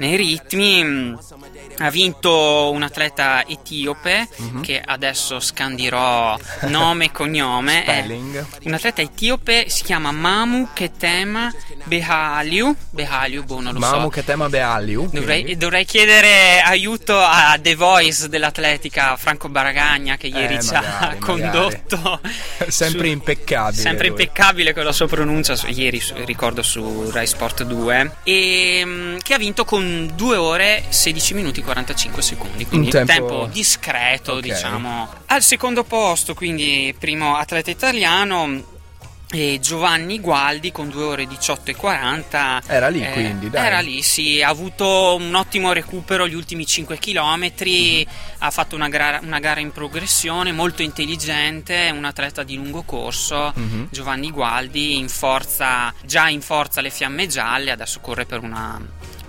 nei ritmi. mm, Ha vinto un atleta etiope Mhm. che adesso scandirò nome e cognome. Spelling. un atleta etiope si chiama Mamu Ketema Behaliu. Behaliu, boh, non lo so. Mamu Ketema Bealiu. Dovrei, dovrei chiedere aiuto a The Voice dell'atletica Franco Baragagna che ieri Eh, ci ha magari, condotto. Sempre su- impeccabile. Sempre lui. impeccabile con la sua pronuncia, su- ieri su- ricordo su Rai Sport 2, e, mm, che ha vinto con 2 ore 16 minuti 45 secondi, quindi Un tempo- tempo, discreto Ok. diciamo. Al secondo posto, quindi primo atleta italiano, e Giovanni Gualdi con 2 ore 18 e 40 Era lì, Eh, quindi, dai. era lì sì ha avuto un ottimo recupero gli ultimi 5 km Mhm. ha fatto una gara, una gara in progressione molto intelligente un atleta di lungo corso Mhm. Giovanni Gualdi in forza già in forza le fiamme gialle adesso corre per una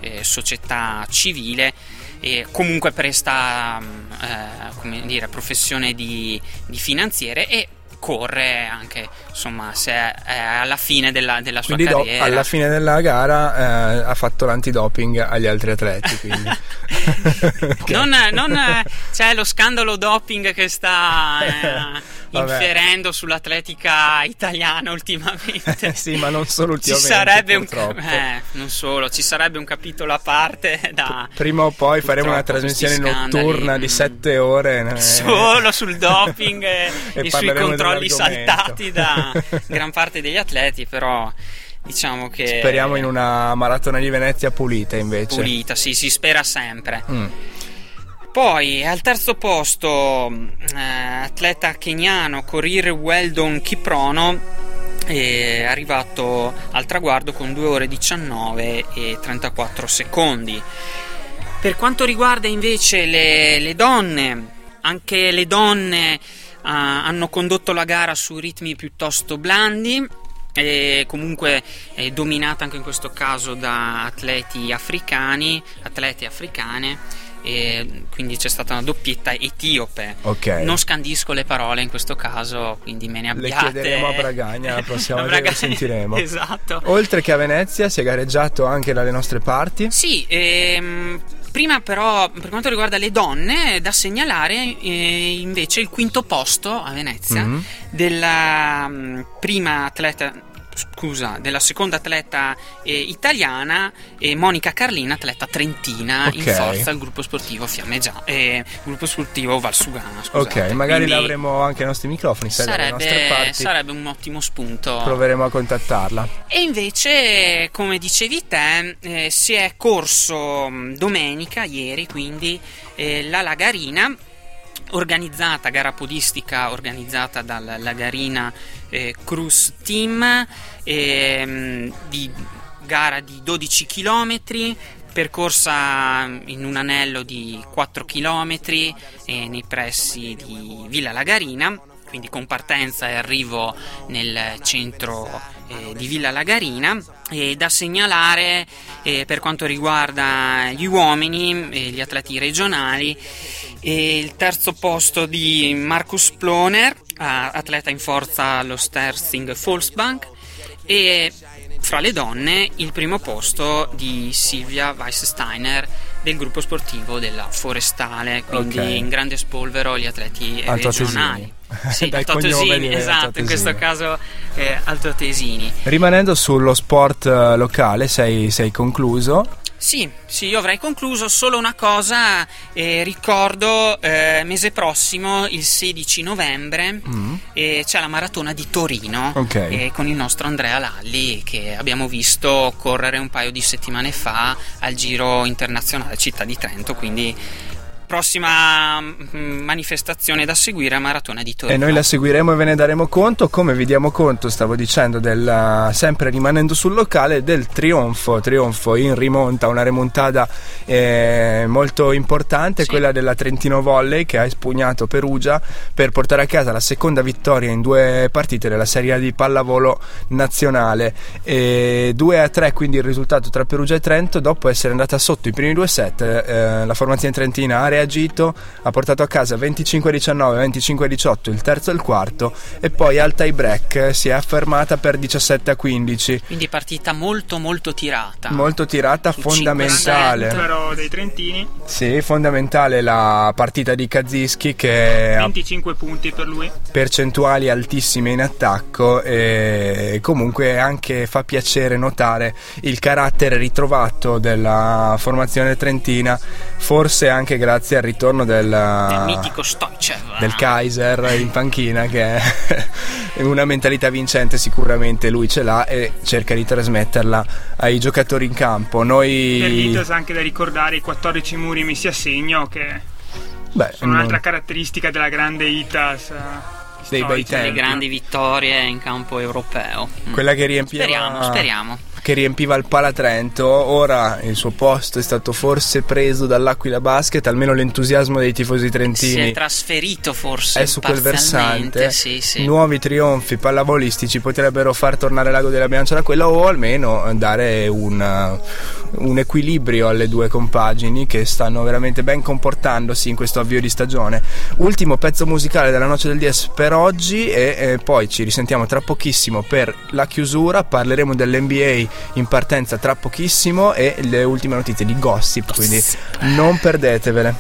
eh, società civile e comunque presta mm, eh, come dire, professione di, di finanziere e corre anche insomma se è, alla fine della, della sua Quindi carriera alla fine della gara eh, ha fatto l'antidoping agli altri atleti. Che- non, non c'è lo scandalo doping che sta eh. inferendo sull'atletica italiana ultimamente sì, ma non solo ci ultimamente. sarebbe un eh, non solo ci sarebbe un capitolo a parte da Prima o poi faremo una trasmissione notturna di mm, 7 ore. eh, solo sul doping e, E e sui controlli saltati da gran parte degli atleti però diciamo che Speriamo in una maratona di Venezia pulita invece. pulita sì si spera sempre Mm. Poi al terzo posto, eh, atleta keniano Korir Weldon Kiprono, è arrivato al traguardo con 2 ore 19 e 34 secondi. Per quanto riguarda invece le, le donne, anche le donne ah, hanno condotto la gara su ritmi piuttosto blandi. E comunque è dominata anche in questo caso da atleti africani, atlete africane, e quindi c'è stata una doppietta etiope. Ok. Non scandisco le parole in questo caso, quindi me ne Le abbiate. chiederemo a Bragagna la prossima volta che sentiremo. Esatto. Oltre che a Venezia si è gareggiato anche dalle nostre parti. Sì, ehm, prima però per quanto riguarda le donne è da segnalare eh, invece il quinto posto a Venezia Mhm. della mm, prima atleta scusa, della seconda atleta eh, italiana e Monica Carlina, atleta trentina in Ok. forza al gruppo sportivo Fiamme Già, eh, gruppo sportivo Valsugana, scusate. ok, magari Quindi l'avremo anche ai nostri microfoni. Sarebbe, parti, sarebbe un ottimo spunto. proveremo a contattarla. E invece, come dicevi te, eh, si è corso domenica, ieri, quindi eh, la Lagarina, organizzata, gara podistica organizzata dal Lagarina eh, Cruise Team, ehm, di gara di 12 km. Percorsa in un anello di 4 km eh, nei pressi di Villa Lagarina, quindi con partenza e arrivo nel centro eh, di Villa Lagarina. E da segnalare eh, per quanto riguarda gli uomini e gli atleti regionali il terzo posto di Marcus Ploner, atleta in forza allo Stersing Volksbank e fra le donne il primo posto di Silvia Weissteiner del gruppo sportivo della Forestale, quindi Ok. in grande spolvero gli atleti regionali. Sì, di esatto, in questo caso eh, altoatesini. Rimanendo sullo sport eh, locale, sei, sei concluso. Sì, sì, io avrei concluso solo una cosa, eh, ricordo eh, mese prossimo, il 16 novembre, Mm. eh, c'è la maratona di Torino Ok. eh, con il nostro Andrea Lalli che abbiamo visto correre un paio di settimane fa al Giro Internazionale Città di Trento, quindi prossima mm, manifestazione da seguire a Maratona di Torino. E noi la seguiremo e ve ne daremo conto, come vi diamo conto, stavo dicendo, del, sempre rimanendo sul locale, del trionfo, trionfo in rimonta, una remontata eh, molto importante, quella della Trentino Volley che ha espugnato Perugia per portare a casa la seconda vittoria in due partite della Serie A di pallavolo nazionale. E 2 a 3 quindi il risultato tra Perugia e Trento, dopo essere andata sotto i primi due set, eh, la formazione trentina ha reagito, ha portato a casa 25-19, 25-18 il terzo e il quarto e poi al tie break si è affermata per 17 a 15. Quindi partita molto molto tirata. Molto tirata, fondamentale. Però dei Trentini, Sì, fondamentale la partita di Kazischi che ha 25 punti per lui. percentuali altissime in attacco e comunque anche fa piacere notare il carattere ritrovato della formazione trentina, forse anche grazie al ritorno del, Del mitico Stoichev. del Kaiser in panchina che è una mentalità vincente sicuramente lui ce l'ha e cerca di trasmetterla ai giocatori in campo. Per Noi l'Itas anche da ricordare i 14 muri messi a segno che beh, sono un'altra non- caratteristica della grande Itas. eh, Dei bei storica. Le grandi vittorie in campo europeo. Mm. quella che riempiva Speriamo, speriamo. Che riempiva il Palatrento, ora il suo posto è stato forse preso dall'Aquila Basket, almeno l'entusiasmo dei tifosi Si è trentini trasferito forse è su quel versante. Sì, sì. Nuovi trionfi pallavolistici potrebbero far tornare l'ago della bilancia da quella o almeno dare un, un equilibrio alle due compagini che stanno veramente ben comportandosi in questo avvio di stagione. Ultimo pezzo musicale della noce del DS per oggi e, e poi ci risentiamo tra pochissimo per la chiusura, parleremo dell'NBA in partenza tra pochissimo e le ultime notizie di gossip, quindi non perdetevele.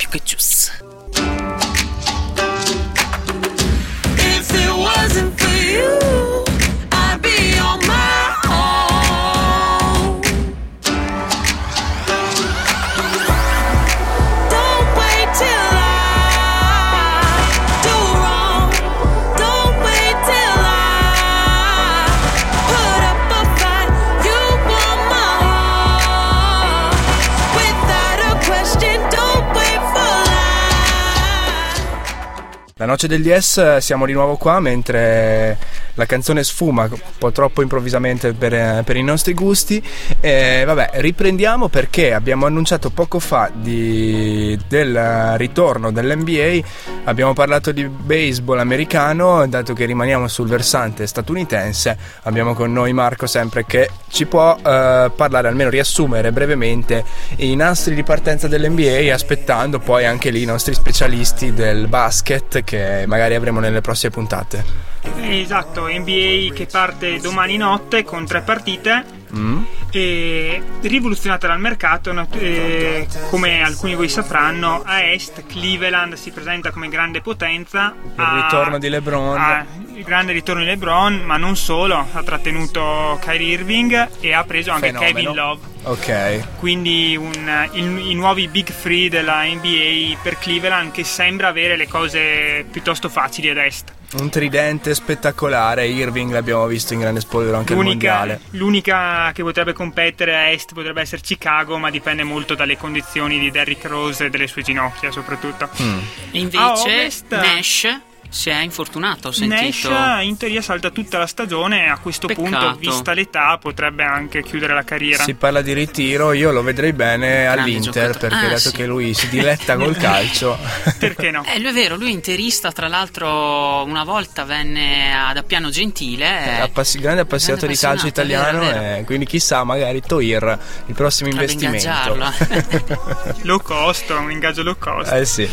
La noce del DS eh, siamo di nuovo qua mentre la canzone sfuma un po' troppo improvvisamente per, eh, per i nostri gusti. E vabbè, riprendiamo perché abbiamo annunciato poco fa di- del ritorno dell'NBA, abbiamo parlato di baseball americano, dato che rimaniamo sul versante statunitense, abbiamo con noi Marco sempre che ci può eh, parlare, almeno riassumere brevemente i nastri di partenza dell'NBA, aspettando poi anche lì i nostri specialisti del basket che magari avremo nelle prossime puntate. Esatto, NBA che parte domani notte con tre partite. Mm? E rivoluzionata dal mercato, eh, come alcuni di voi sapranno, a est Cleveland si presenta come grande potenza. Il ha- ritorno di LeBron. ha il grande ritorno di LeBron, ma non solo, ha trattenuto Kyrie Irving e ha preso anche Fenomeno. Kevin Love. Ok. Quindi un- il- i nuovi big free della NBA per Cleveland che sembra avere le cose piuttosto facili ad est. Un tridente spettacolare, Irving l'abbiamo visto in grande spolvero anche al L'unica, mondiale. l'unica che potrebbe competere a est potrebbe essere Chicago, ma dipende molto dalle condizioni di Derrick Rose e delle sue ginocchia soprattutto. Mm. Invece ovest- Nash si è infortunato, ho Nash sentito. in teoria salta tutta la stagione e a questo Peccato. punto, vista l'età, potrebbe anche chiudere la carriera. Si parla di ritiro, io lo vedrei bene all'Inter giocatore. perché Ah, dato sì. che lui si diletta col calcio. Perché no? Eh, lui è vero, lui è interista, tra l'altro una volta venne ad Appiano Gentile. eh, Appassi- grande appassionato di calcio appassionato, italiano, vero, vero. e quindi chissà, magari Toir il prossimo Potrebbe investimento. ingaggiarlo. Low cost, un ingaggio low cost. eh sì.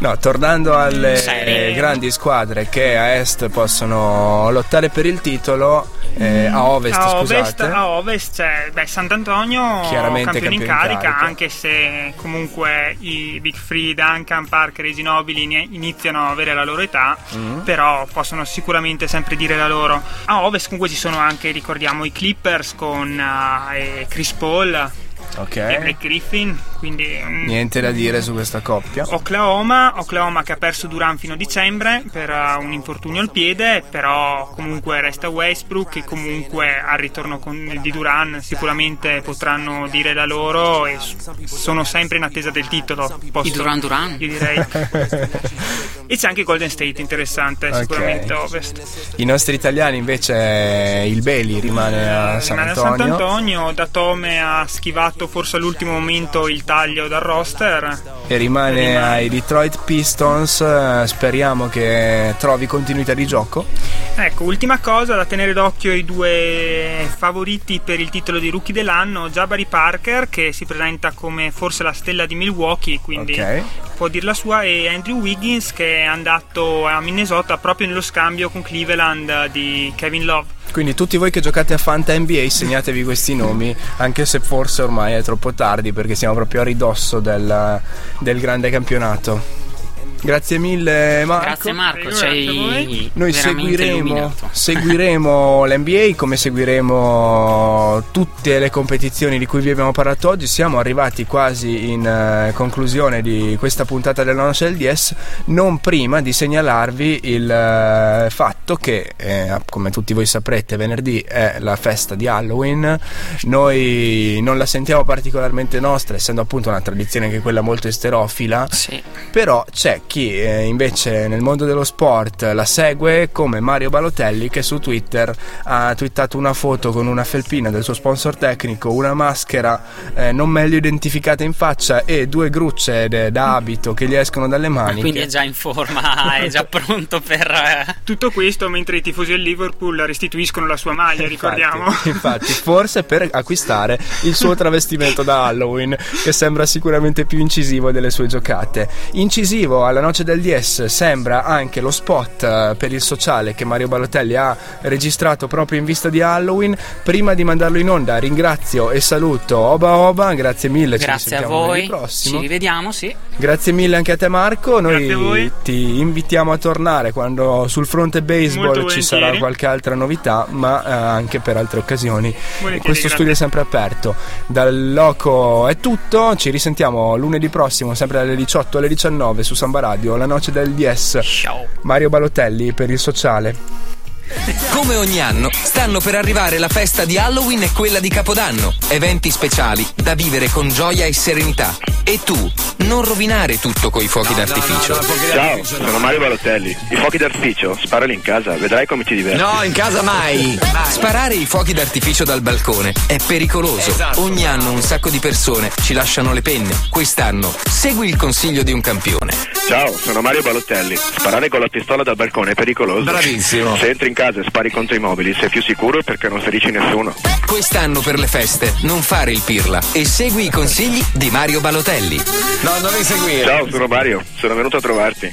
No, tornando alle Serie. grandi squadre che a est possono lottare per il titolo, eh, a ovest, a ovest, a ovest c'è beh, Sant'Antonio Chiaramente campione in campione in carica, carica. anche se comunque i Big Free, Duncan, Parker e Ginobili ini- iniziano a avere la loro età, Mm. però possono sicuramente sempre dire la loro. A ovest comunque ci sono anche, ricordiamo, i Clippers con eh, Chris Paul Ok. e Blake Griffin, quindi mm, Niente da dire su questa coppia. Oklahoma, Oklahoma che ha perso Duran fino a dicembre per uh, un infortunio al piede, però comunque resta Westbrook e comunque al ritorno con- di Duran sicuramente potranno dire la loro e sono sempre in attesa del titolo. Posso- I Duran Duran? Io direi. e c'è anche Golden State interessante, Ok. sicuramente a ovest. I nostri italiani invece il Beli rimane a San Rimane a Antonio. Sant'Antonio, Datome ha schivato forse all'ultimo momento il taglio dal roster. e rimane ai Detroit Pistons. eh, Speriamo che trovi continuità di gioco. Ecco, ultima cosa da tenere d'occhio i due favoriti per il titolo di rookie dell'anno, Jabari Parker che si presenta come forse la stella di Milwaukee, quindi Ok. Può dir la sua, e Andrew Wiggins che è andato a Minnesota proprio nello scambio con Cleveland di Kevin Love. Quindi tutti voi che giocate a Fanta NBA segnatevi questi nomi, anche se forse ormai è troppo tardi perché siamo proprio a ridosso del, del grande campionato. Grazie mille Marco. Grazie Marco, voi. Noi seguiremo, seguiremo l'NBA come seguiremo tutte le competizioni di cui vi abbiamo parlato oggi. Siamo arrivati quasi in eh, conclusione di questa puntata della noce del DS, non prima di segnalarvi il eh, fatto che, eh, come tutti voi saprete, venerdì è la festa di Halloween. Noi non la sentiamo particolarmente nostra, essendo appunto una tradizione che è quella molto esterofila. Sì. Però c'è chi eh, invece nel mondo dello sport la segue come Mario Balotelli che su Twitter ha twittato una foto con una felpina del suo sponsor tecnico, una maschera eh, non meglio identificata in faccia e due grucce de- da abito che gli escono dalle maniche. Quindi è già in forma, è già pronto per... eh, Tutto questo mentre i tifosi del Liverpool restituiscono la sua maglia, ricordiamo. Infatti, infatti, forse per acquistare il suo travestimento da Halloween, che sembra sicuramente più incisivo delle sue giocate. Incisivo alla noce del DS sembra anche lo spot eh, per il sociale che Mario Balotelli ha registrato proprio in vista di Halloween. Prima di mandarlo in onda, ringrazio e saluto Oba Oba, grazie mille. ci Grazie a risentiamo voi, ci rivediamo, sì. Grazie mille anche a te Marco, noi ti invitiamo a tornare quando sul fronte baseball Molto ci sarà qualche altra novità, ma eh, anche per altre occasioni. Volentieri, Questo studio è sempre aperto. Dal loco è tutto, ci risentiamo lunedì prossimo, sempre dalle 18 alle 19 su Samba Radio, la noce del DS. Mario Balotelli per il sociale. Come ogni anno, stanno per arrivare la festa di Halloween e quella di Capodanno. Eventi speciali da vivere con gioia e serenità. E tu, non rovinare tutto coi fuochi d'artificio. Ciao, sono Mario Balotelli. I fuochi d'artificio, sparali in casa, vedrai come ti diverti. No, in casa mai! Sparare i fuochi d'artificio dal balcone è pericoloso. Ogni anno un sacco di persone ci lasciano le penne. Quest'anno segui il consiglio di un campione. Ciao, sono Mario Balotelli. Sparare con la pistola dal balcone è pericoloso. Bravissimo. Se entri in casa e spari contro i mobili, sei più sicuro perché non ferisci nessuno. Quest'anno per le feste non fare il pirla e segui i consigli di Mario Balotelli. No, non mi seguire. Ciao, sono Mario. Sono venuto a trovarti.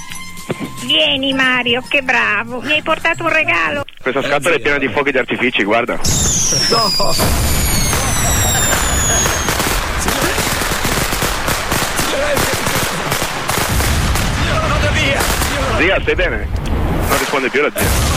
Vieni Mario, che bravo. Mi hai portato un regalo. Questa scatola è piena di fuochi d'artifici, guarda. Zia, stai bene? Non risponde più la zia.